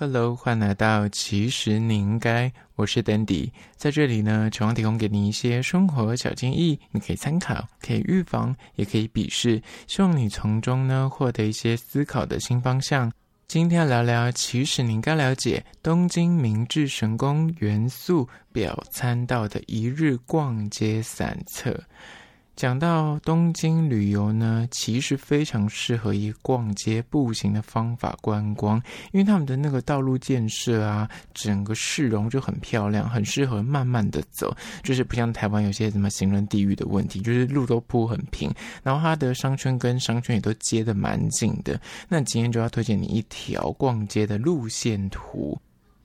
Hello，欢迎来到其实你应该，我是 Dandy，在这里呢，希望提供给你一些生活小建议，你可以参考，可以预防，也可以比视，希望你从中呢获得一些思考的新方向。今天要聊聊，其实你应该了解东京明治神宫元素表参道的一日逛街散策。讲到东京旅游呢，其实非常适合以逛街步行的方法观光，因为他们的那个道路建设啊，整个市容就很漂亮，很适合慢慢的走，就是不像台湾有些什么行人地狱的问题，就是路都铺很平，然后它的商圈跟商圈也都接得蛮近的。那今天就要推荐你一条逛街的路线图。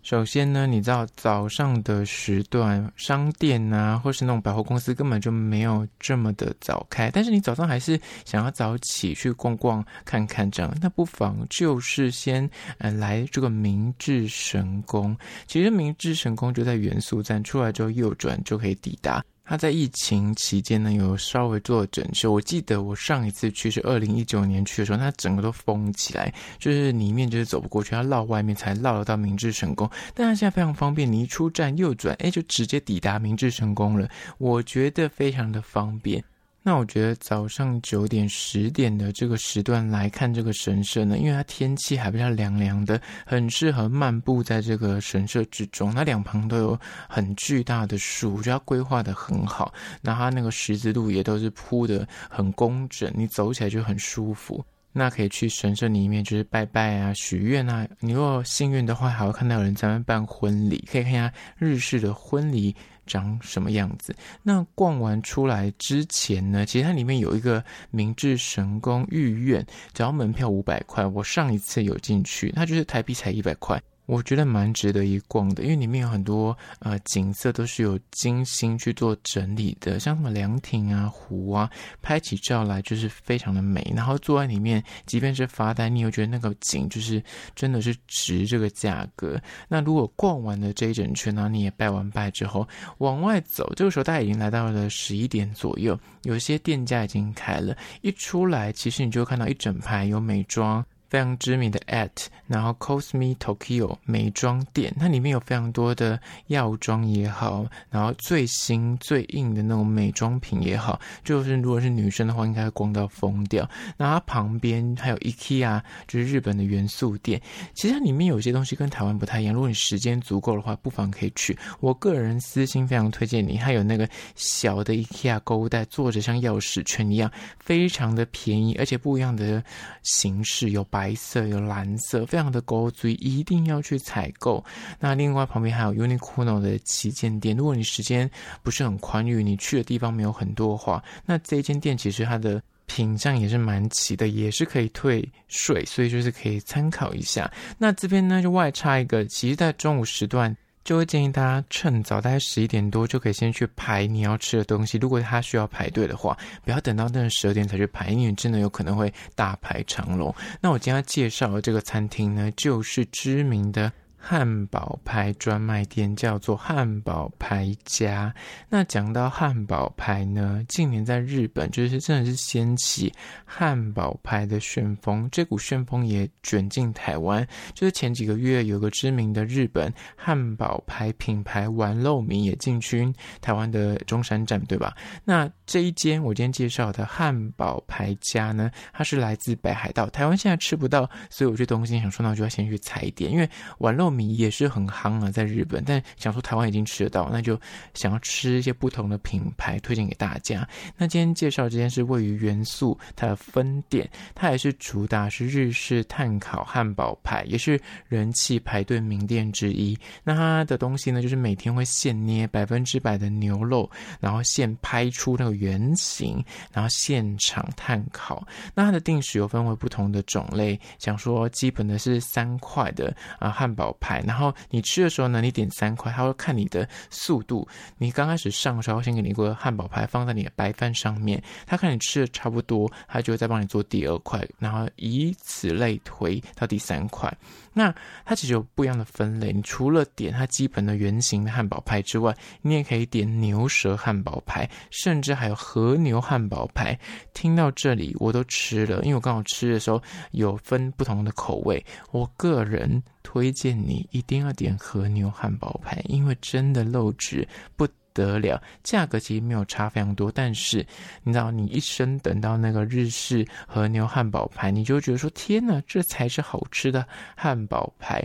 首先呢，你知道早上的时段，商店啊，或是那种百货公司根本就没有这么的早开。但是你早上还是想要早起去逛逛看看这样，那不妨就是先呃来这个明治神宫。其实明治神宫就在元素站，出来之后右转就可以抵达。他在疫情期间呢，有稍微做整修。我记得我上一次去是二零一九年去的时候，它整个都封起来，就是里面就是走不过去，要绕外面才绕得到明治神宫。但他现在非常方便，你一出站右转，哎，就直接抵达明治神宫了。我觉得非常的方便。那我觉得早上九点、十点的这个时段来看这个神社呢，因为它天气还比较凉凉的，很适合漫步在这个神社之中。它两旁都有很巨大的树，我觉得它规划得很好。那它那个十字路也都是铺得很工整，你走起来就很舒服。那可以去神社里面，就是拜拜啊、许愿啊。你如果幸运的话，还会看到有人在那办婚礼，可以看一下日式的婚礼长什么样子。那逛完出来之前呢，其实它里面有一个明治神宫御苑，只要门票五百块。我上一次有进去，它就是台币才一百块。我觉得蛮值得一逛的，因为里面有很多呃景色都是有精心去做整理的，像什么凉亭啊、湖啊，拍起照来就是非常的美。然后坐在里面，即便是发呆，你又觉得那个景就是真的是值这个价格。那如果逛完了这一整圈，然后你也拜完拜之后往外走，这个时候大概已经来到了十一点左右，有些店家已经开了，一出来其实你就看到一整排有美妆。非常知名的 at，然后 Cosme Tokyo 美妆店，它里面有非常多的药妆也好，然后最新最硬的那种美妆品也好，就是如果是女生的话，应该会逛到疯掉。那它旁边还有 IKEA，就是日本的元素店。其实它里面有些东西跟台湾不太一样，如果你时间足够的话，不妨可以去。我个人私心非常推荐你，还有那个小的 IKEA 购物袋，做着像钥匙圈一样，非常的便宜，而且不一样的形式，有白。白色有蓝色，非常的高级，一定要去采购。那另外旁边还有 Uniqlo 的旗舰店，如果你时间不是很宽裕，你去的地方没有很多的话，那这间店其实它的品相也是蛮齐的，也是可以退税，所以就是可以参考一下。那这边呢就外插一个，其实在中午时段。就会建议大家趁早，大概十一点多就可以先去排你要吃的东西。如果他需要排队的话，不要等到那十二点才去排，因为真的有可能会大排长龙。那我今天要介绍的这个餐厅呢，就是知名的。汉堡牌专卖店叫做汉堡牌家。那讲到汉堡牌呢，近年在日本就是真的是掀起汉堡牌的旋风，这股旋风也卷进台湾。就是前几个月有个知名的日本汉堡牌品牌丸肉米也进军台湾的中山站，对吧？那这一间我今天介绍的汉堡排家呢，它是来自北海道，台湾现在吃不到，所以我去东京想说，那我就要先去踩点，因为丸肉米也是很夯啊，在日本，但想说台湾已经吃得到，那就想要吃一些不同的品牌，推荐给大家。那今天介绍这间是位于元素它的分店，它也是主打是日式炭烤汉堡排，也是人气排队名店之一。那它的东西呢，就是每天会现捏百分之百的牛肉，然后现拍出那个原型，然后现场炭烤。那它的定时有分为不同的种类，想说基本的是三块的啊汉堡排，然后你吃的时候呢，你点三块，他会看你的速度。你刚开始上的时候，先给你一个汉堡排放在你的白饭上面，他看你吃的差不多，他就会再帮你做第二块，然后以此类推到第三块。那它其实有不一样的分类，你除了点它基本的圆形的汉堡排之外，你也可以点牛舌汉堡排，甚至还还有和牛汉堡排。听到这里，我都吃了，因为我刚好吃的时候有分不同的口味。我个人推荐你一定要点和牛汉堡排，因为真的肉质不得了，价格其实没有差非常多，但是你知道，你一生等到那个日式和牛汉堡排，你就觉得说：天哪，这才是好吃的汉堡排。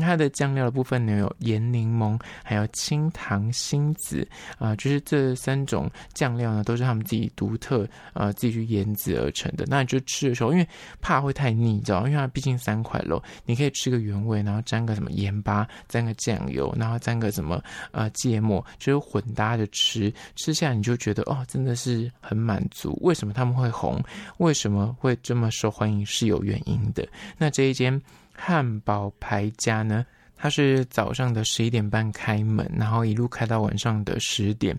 它的酱料的部分呢，有盐柠檬，还有青糖心子啊、就是这三种酱料呢，都是他们自己独特呃自己去腌制而成的。那你就吃的时候，因为怕会太腻，你知道，因为它毕竟三块肉，你可以吃个原味，然后沾个什么盐巴，沾个酱油，然后沾个什么呃芥末，就是混搭着吃，吃下来你就觉得哦，真的是很满足。为什么他们会红？为什么会这么受欢迎？是有原因的。那这一间。汉堡排家呢，它是早上的十一点半开门，然后一路开到晚上的十点。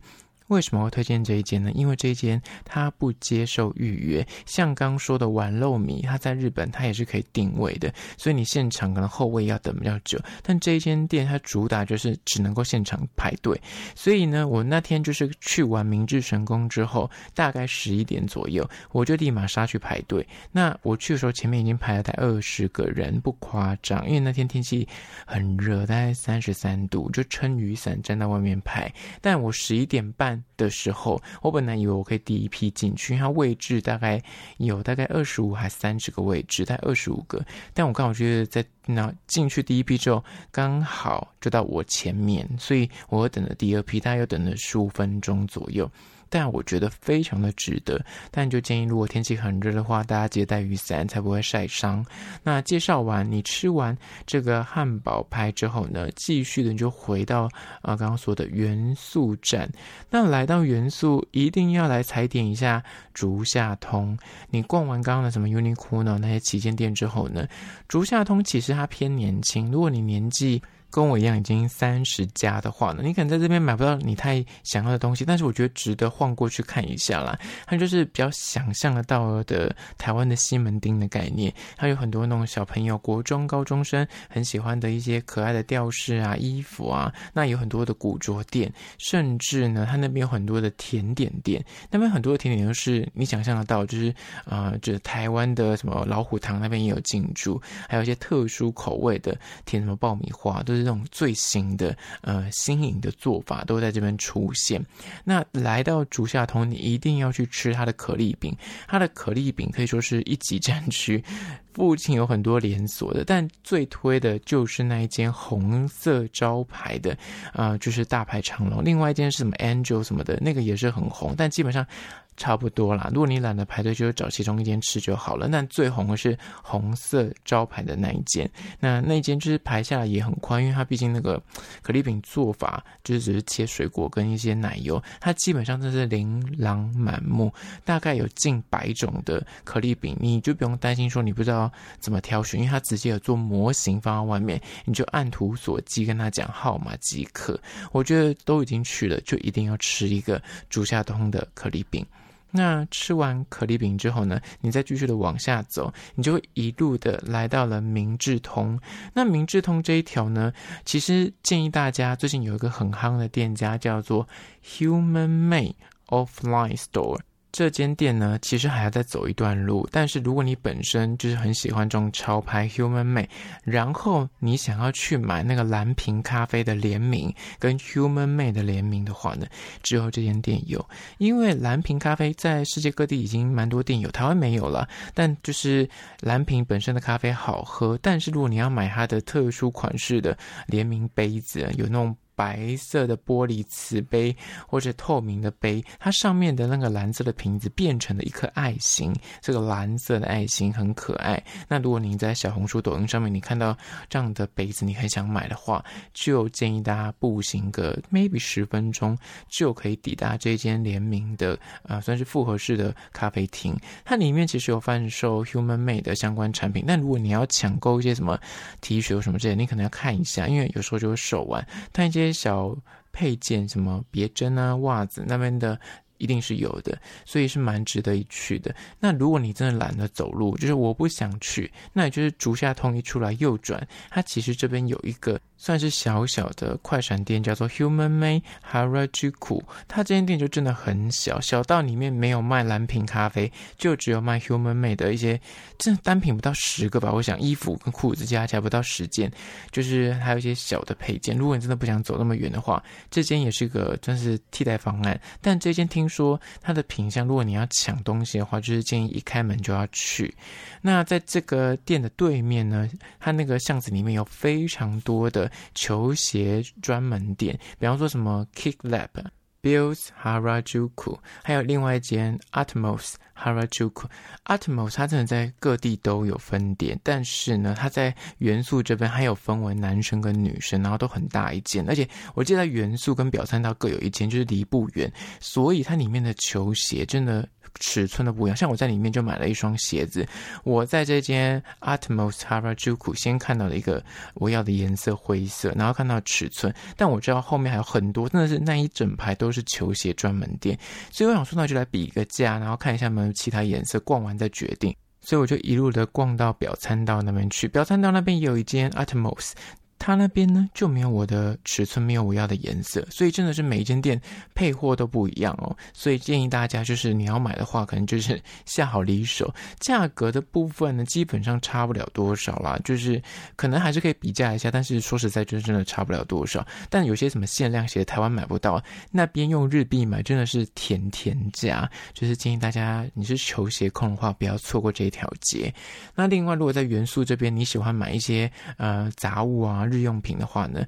为什么会推荐这一间呢？因为这一间它不接受预约，像刚说的碗肉米，它在日本它也是可以订位的，所以你现场可能后位要等比较久。但这一间店它主打就是只能够现场排队，所以呢，我那天就是去完明治神宫之后，大概十一点左右，我就立马杀去排队。那我去的时候，前面已经排了大概二十个人，不夸张，因为那天天气很热，大概三十三度，就撑雨伞站在外面排。但我十一点半。的时候，我本来以为我可以第一批进去，它位置大概有大概二十五还三十个位置，大概二十五个。但我刚好觉得在那进去第一批之后，刚好就到我前面，所以我等了第二批，大概又等了十五分钟左右。但我觉得非常的值得，但就建议如果天气很热的话，大家记得带雨伞，才不会晒伤。那介绍完，你吃完这个汉堡排之后呢，继续的你就回到啊刚刚说的元素站。那来到元素，一定要来踩点一下竹下通。你逛完刚刚的什么 Uniqlo 那些旗舰店之后呢，竹下通其实它偏年轻，如果你年纪。跟我一样已经三十加的话呢，你可能在这边买不到你太想要的东西，但是我觉得值得晃过去看一下啦。它就是比较想象得到的台湾的西门町的概念，它有很多那种小朋友、国中高中生很喜欢的一些可爱的吊饰啊、衣服啊，那有很多的古着店，甚至呢，它那边有很多的甜点店，那边很多的甜点都是你想象得到，就是啊、呃，就是台湾的什么老虎堂那边也有进驻，还有一些特殊口味的甜什么爆米花都是。这种最新的呃新颖的做法都在这边出现。那来到竹下通，你一定要去吃它的可丽饼。它的可丽饼可以说是一级战区，附近有很多连锁的，但最推的就是那一间红色招牌的，啊、呃，就是大排长龙。另外一间是什么 Angel 什么的，那个也是很红，但基本上。差不多啦，如果你懒得排队，就找其中一间吃就好了。那最红的是红色招牌的那一间，那那一间就是排下来也很宽，因为它毕竟那个可丽饼做法就是只是切水果跟一些奶油，它基本上都是琳琅满目，大概有近百种的可丽饼，你就不用担心说你不知道怎么挑选，因为它直接有做模型放在外面，你就按图索骥跟他讲号码即可。我觉得都已经去了，就一定要吃一个竹下通的可丽饼。那吃完可丽饼之后呢，你再继续的往下走，你就一路的来到了明治通。那明治通这一条呢，其实建议大家最近有一个很夯的店家叫做 Human Made Offline Store。这间店呢，其实还要再走一段路。但是如果你本身就是很喜欢这种潮牌 Human Made，然后你想要去买那个蓝瓶咖啡的联名跟 Human Made 的联名的话呢，只有这间店有。因为蓝瓶咖啡在世界各地已经蛮多店有，台湾没有了。但就是蓝瓶本身的咖啡好喝，但是如果你要买它的特殊款式的联名杯子，有那种。白色的玻璃瓷杯或者透明的杯，它上面的那个蓝色的瓶子变成了一颗爱心，这个蓝色的爱心很可爱。那如果你在小红书、抖音上面你看到这样的杯子，你很想买的话，就建议大家步行个 maybe 十分钟就可以抵达这间联名的啊、呃，算是复合式的咖啡厅。它里面其实有贩售 Human Made 的相关产品，但如果你要抢购一些什么 T 恤什么之类，你可能要看一下，因为有时候就会售完。但一些小配件，什么别针啊、袜子那边的一定是有的，所以是蛮值得一去的。那如果你真的懒得走路，就是我不想去，那也就是竹下通一出来右转，它其实这边有一个。算是小小的快闪店，叫做 Human Made Harajuku。它这间店就真的很小，小到里面没有卖蓝瓶咖啡，就只有卖 Human Made 的一些，这单品不到十个吧。我想衣服跟裤子加起来不到十件，就是还有一些小的配件。如果你真的不想走那么远的话，这间也是个真是替代方案。但这间听说它的品相，如果你要抢东西的话，就是建议一开门就要去。那在这个店的对面呢，它那个巷子里面有非常多的。球鞋专门店，比方说什么 Kick Lab、Bills Harajuku，还有另外一间 Atmos Harajuku。Atmos 它真的在各地都有分店，但是呢，它在元素这边还有分为男生跟女生，然后都很大一间，而且我记得元素跟表参道各有一间，就是离不远，所以它里面的球鞋真的。尺寸都不一样，像我在里面就买了一双鞋子。我在这间 Atmos Harajuku 先看到了一个我要的颜色灰色，然后看到尺寸，但我知道后面还有很多，真的是那一整排都是球鞋专门店。所以我想说，那就来比一个价，然后看一下有没有其他颜色，逛完再决定。所以我就一路的逛到表参道那边去，表参道那边也有一间 Atmos。他那边呢就没有我的尺寸，没有我要的颜色，所以真的是每一间店配货都不一样哦。所以建议大家就是你要买的话，可能就是下好离手。价格的部分呢，基本上差不了多少啦，就是可能还是可以比价一下，但是说实在，就真的差不了多少。但有些什么限量鞋，台湾买不到，那边用日币买真的是甜甜价。就是建议大家，你是球鞋控的话，不要错过这一条街。那另外，如果在元素这边，你喜欢买一些呃杂物啊。日用品的话呢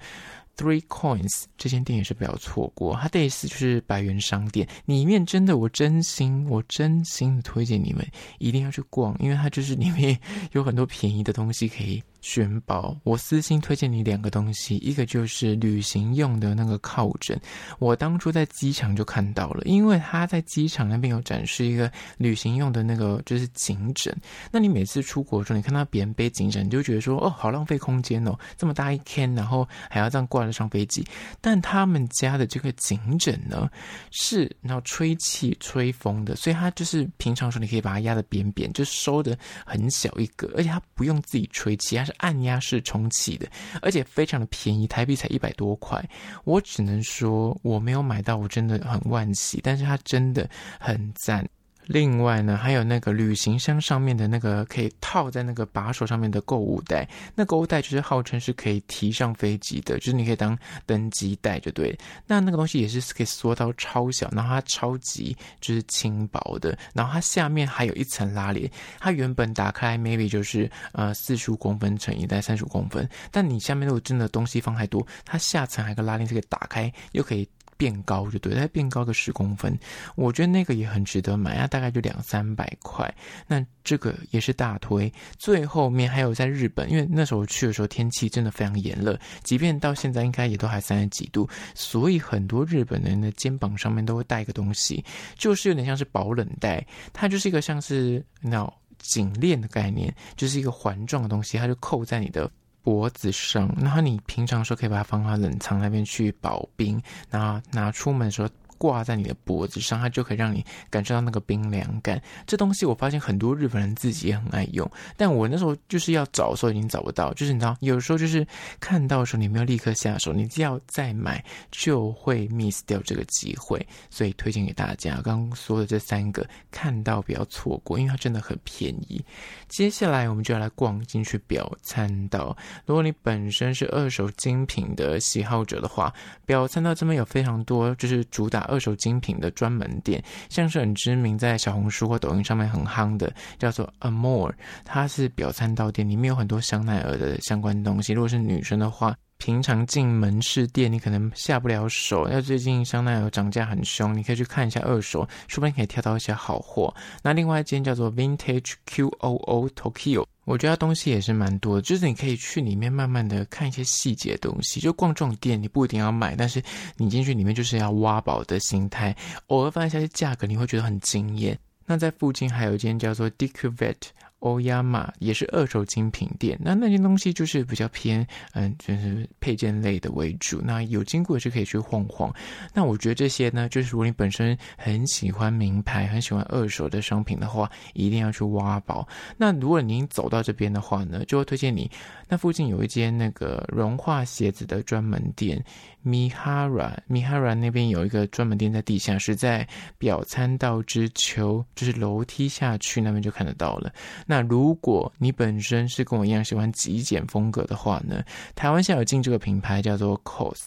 ，Three Coins 这间店也是不要错过。它的意思就是百元商店，里面真的，我真心，我真心的推荐你们一定要去逛，因为它就是里面 有很多便宜的东西可以。选宝，我私心推荐你两个东西，一个就是旅行用的那个靠枕，我当初在机场就看到了，因为他在机场那边有展示一个旅行用的那个就是颈枕，那你每次出国的时候，你看到别人背颈枕，你就觉得说哦，好浪费空间哦，这么大一坑，然后还要这样挂着上飞机，但他们家的这个颈枕呢，是然后吹气吹风的，所以它就是平常时候你可以把它压得扁扁，就收得很小一个，而且它不用自己吹气，它是。按压式充气的，而且非常的便宜，台币才一百多块。我只能说我没有买到，我真的很惋惜。但是它真的很赞。另外呢，还有那个旅行箱上面的那个可以套在那个把手上面的购物袋，那购物袋就是号称是可以提上飞机的，就是你可以当登机袋就对。那那个东西也是可以缩到超小，然后它超级就是轻薄的，然后它下面还有一层拉链，它原本打开 maybe 就是呃四十五公分乘以大概三十五公分，但你下面如果真的东西放太多，它下层还有个拉链是可以打开又可以。变高就对，它变高个十公分，我觉得那个也很值得买，它大概就两三百块。那这个也是大推。最后面还有在日本，因为那时候去的时候天气真的非常炎热，即便到现在应该也都还三十几度，所以很多日本人的肩膀上面都会带一个东西，就是有点像是保冷带，它就是一个像是那颈链的概念，就是一个环状的东西，它就扣在你的。脖子上，然后你平常的时候可以把它放到冷藏那边去保冰，然后拿出门的时候。挂在你的脖子上，它就可以让你感受到那个冰凉感。这东西我发现很多日本人自己也很爱用，但我那时候就是要找的时候已经找不到。就是你知道，有时候就是看到的时候你没有立刻下手，你要再买就会 miss 掉这个机会。所以推荐给大家，刚刚说的这三个看到不要错过，因为它真的很便宜。接下来我们就要来逛进去表参道。如果你本身是二手精品的喜好者的话，表参道这边有非常多就是主打。二手精品的专门店，像是很知名，在小红书或抖音上面很夯的，叫做 Amore，它是表参道店，里面有很多香奈儿的相关东西。如果是女生的话，平常进门市店你可能下不了手，要最近香奈儿涨价很凶，你可以去看一下二手，说不定可以挑到一些好货。那另外一间叫做 Vintage QOO Tokyo。我觉得东西也是蛮多的，就是你可以去里面慢慢的看一些细节的东西。就逛这种店，你不一定要买，但是你进去里面就是要挖宝的心态。偶尔翻一下价格，你会觉得很惊艳。那在附近还有一间叫做 Dick Vet 欧亚玛也是二手精品店，那那些东西就是比较偏嗯，就是配件类的为主。那有经过也是可以去晃晃。那我觉得这些呢，就是如果你本身很喜欢名牌，很喜欢二手的商品的话，一定要去挖宝。那如果您走到这边的话呢，就会推荐你，那附近有一间那个融化鞋子的专门店。米哈拉，米哈拉那边有一个专门店在地下室，在表参道之丘，就是楼梯下去那边就看得到了。那如果你本身是跟我一样喜欢极简风格的话呢，台湾现在有进这个品牌叫做 COS。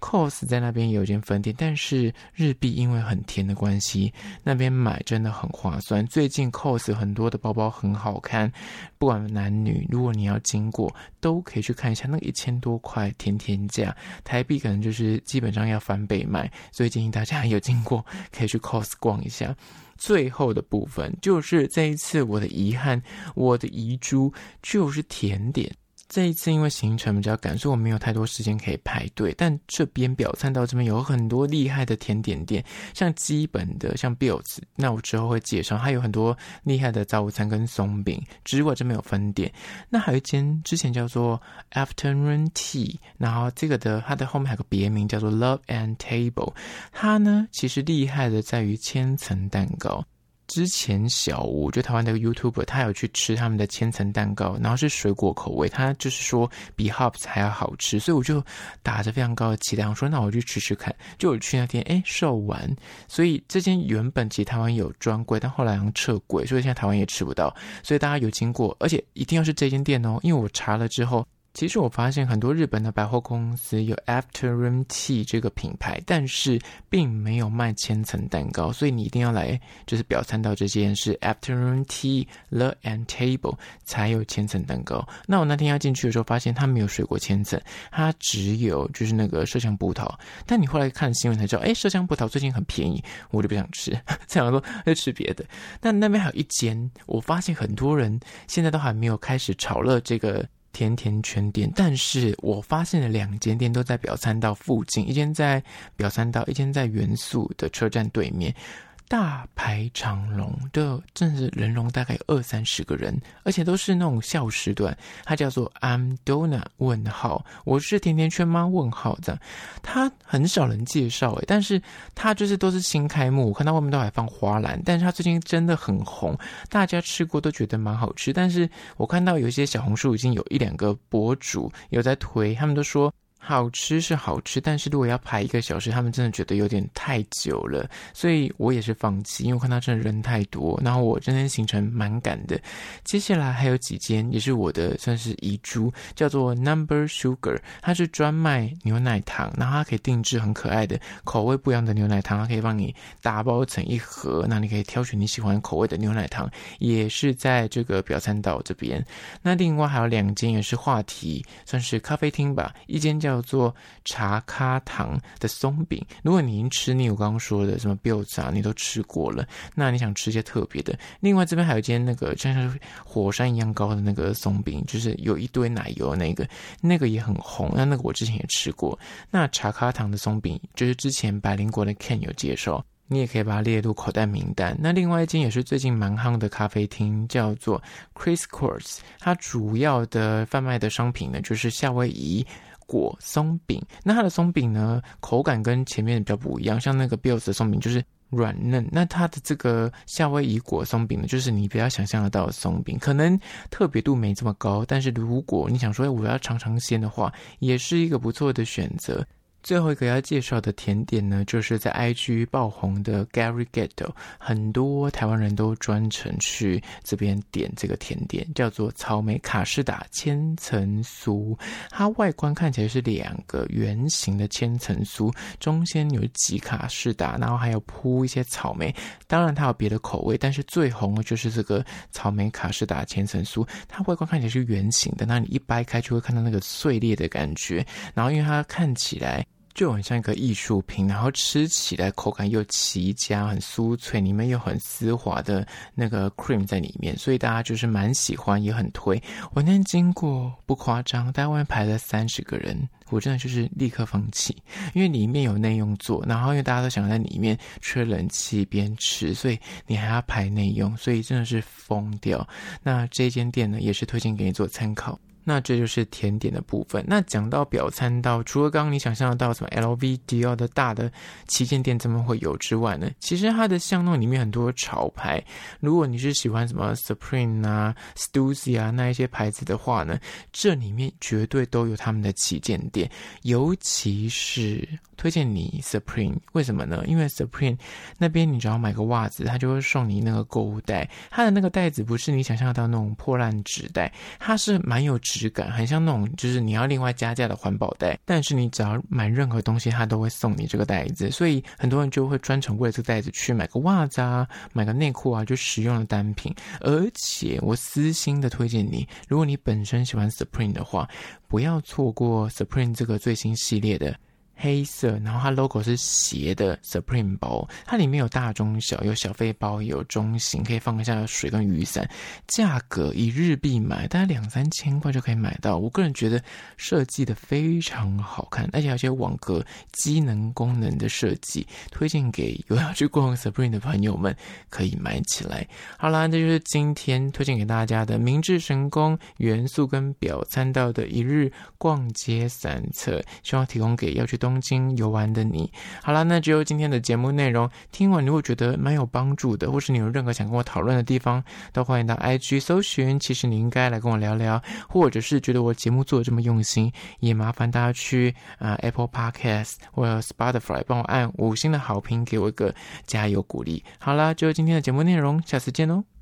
COS 在那边有一间分店，但是日币因为很甜的关系，那边买真的很划算。最近 COS 很多的包包很好看，不管男女，如果你要经过，都可以去看一下。那个一千多块甜甜价，台币可能就是基本上要翻倍卖，所以建议大家有经过 可以去 COS 逛一下。最后的部分就是这一次我的遗憾，我的遗珠就是甜点。这一次因为行程比较赶，所以我没有太多时间可以排队。但这边表参道这边有很多厉害的甜点店，像基本的像 Bills，那我之后会介绍。还有很多厉害的早午餐跟松饼，只是我这边有分店。那还有一间之前叫做 Afternoon Tea，然后这个的它的后面还有个别名叫做 Love and Table。它呢其实厉害的在于千层蛋糕。之前小吴就台湾那个 YouTuber，他有去吃他们的千层蛋糕，然后是水果口味，他就是说比 Hops 还要好吃，所以我就打着非常高的期待，我说那我去吃吃看。就我去那天，哎，售完，所以这间原本其实台湾有专柜，但后来好像撤柜，所以现在台湾也吃不到。所以大家有经过，而且一定要是这间店哦，因为我查了之后。其实我发现很多日本的百货公司有 Afternoon Tea 这个品牌，但是并没有卖千层蛋糕，所以你一定要来，就是表参道这间是 Afternoon Tea The and Table 才有千层蛋糕。那我那天要进去的时候，发现它没有水果千层，它只有就是那个麝香葡萄。但你后来看新闻才知道，哎，麝香葡萄最近很便宜，我就不想吃，这样说就吃别的。但那边还有一间，我发现很多人现在都还没有开始炒热这个。甜甜圈店，但是我发现了两间店都在表参道附近，一间在表参道，一间在元素的车站对面。大排长龙的，真的是人龙大概有二三十个人，而且都是那种下午时段。它叫做 I'm Donna 问号，我是甜甜圈吗？问号这样，它很少人介绍诶，但是它就是都是新开幕，我看到外面都还放花篮，但是它最近真的很红，大家吃过都觉得蛮好吃。但是我看到有一些小红书已经有一两个博主有在推，他们都说。好吃是好吃，但是如果要排一个小时，他们真的觉得有点太久了，所以我也是放弃，因为我看到真的人太多，然后我今天行程蛮赶的。接下来还有几间也是我的算是遗珠，叫做 Number Sugar，它是专卖牛奶糖，然后它可以定制很可爱的口味不一样的牛奶糖，它可以帮你打包成一盒，那你可以挑选你喜欢口味的牛奶糖，也是在这个表参道这边。那另外还有两间也是话题，算是咖啡厅吧，一间叫。叫做茶咖糖的松饼。如果你已经吃腻我刚刚说的什么 Bill 啊，你都吃过了，那你想吃些特别的？另外这边还有一间那个像是火山一样高的那个松饼，就是有一堆奶油那个，那个也很红。那那个我之前也吃过。那茶咖糖的松饼，就是之前百灵国的 Ken 有介绍，你也可以把它列入口袋名单。那另外一间也是最近蛮夯的咖啡厅，叫做 Chris Course，它主要的贩卖的商品呢，就是夏威夷。果松饼，那它的松饼呢，口感跟前面比较不一样，像那个 Bills 的松饼就是软嫩，那它的这个夏威夷果松饼呢，就是你比较想象得到的松饼，可能特别度没这么高，但是如果你想说我要尝尝鲜的话，也是一个不错的选择。最后一个要介绍的甜点呢，就是在 IG 爆红的 Gary Ghetto，很多台湾人都专程去这边点这个甜点，叫做草莓卡士达千层酥。它外观看起来是两个圆形的千层酥，中间有挤卡士达，然后还有铺一些草莓。当然它有别的口味，但是最红的就是这个草莓卡士达千层酥。它外观看起来是圆形的，那你一掰开就会看到那个碎裂的感觉。然后因为它看起来。就很像一个艺术品，然后吃起来口感又奇佳，很酥脆，里面有很丝滑的那个 cream 在里面，所以大家就是蛮喜欢，也很推。我那天经过，不夸张，在外面排了三十个人，我真的就是立刻放弃，因为里面有内用座，然后因为大家都想在里面吹冷气边吃，所以你还要排内用，所以真的是疯掉。那这间店呢，也是推荐给你做参考。那这就是甜点的部分。那讲到表参道，除了刚刚你想象得到什么 LV、迪奥的大的旗舰店这么会有之外呢？其实它的巷弄里面很多潮牌，如果你是喜欢什么 Supreme 啊、Stussy 啊那一些牌子的话呢，这里面绝对都有他们的旗舰店，尤其是。推荐你 Supreme，为什么呢？因为 Supreme 那边你只要买个袜子，他就会送你那个购物袋。它的那个袋子不是你想象到那种破烂纸袋，它是蛮有质感，很像那种就是你要另外加价的环保袋。但是你只要买任何东西，他都会送你这个袋子，所以很多人就会专程为了这个袋子去买个袜子啊，买个内裤啊，就实用的单品。而且我私心的推荐你，如果你本身喜欢 Supreme 的话，不要错过 Supreme 这个最新系列的。黑色，然后它 logo 是斜的 Supreme 包，它里面有大中小，有小背包，有中型，可以放一下水跟雨伞。价格以日币买，大概两三千块就可以买到。我个人觉得设计的非常好看，而且有些网格机能功能的设计，推荐给有要去逛 Supreme 的朋友们可以买起来。好啦，这就是今天推荐给大家的明治神宫元素跟表参道的一日逛街散策，希望提供给要去东京游玩的你，好啦，那只有今天的节目内容。听完你会觉得蛮有帮助的，或是你有任何想跟我讨论的地方，都欢迎到 IG 搜寻。其实你应该来跟我聊聊，或者是觉得我节目做的这么用心，也麻烦大家去啊、Apple Podcast 或者 Spotify 帮我按五星的好评，给我一个加油鼓励。好啦，就今天的节目内容，下次见喽。